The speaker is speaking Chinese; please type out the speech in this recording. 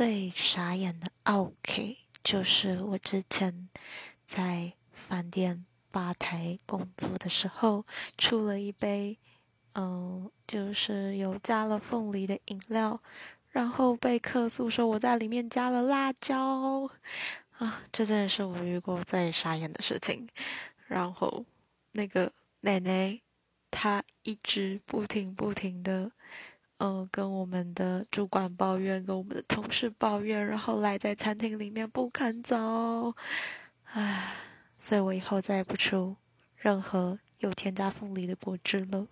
最傻眼的 OK，就是我之前在饭店吧台工作的时候，出了一杯，嗯，就是有加了凤梨的饮料，然后被客诉说我在里面加了辣椒，啊，这真的是我遇过最傻眼的事情。然后那个奶奶，她一直不停不停的。嗯，跟我们的主管抱怨，跟我们的同事抱怨，然后赖在餐厅里面不肯走，唉，所以我以后再也不出任何有添加凤梨的果汁了。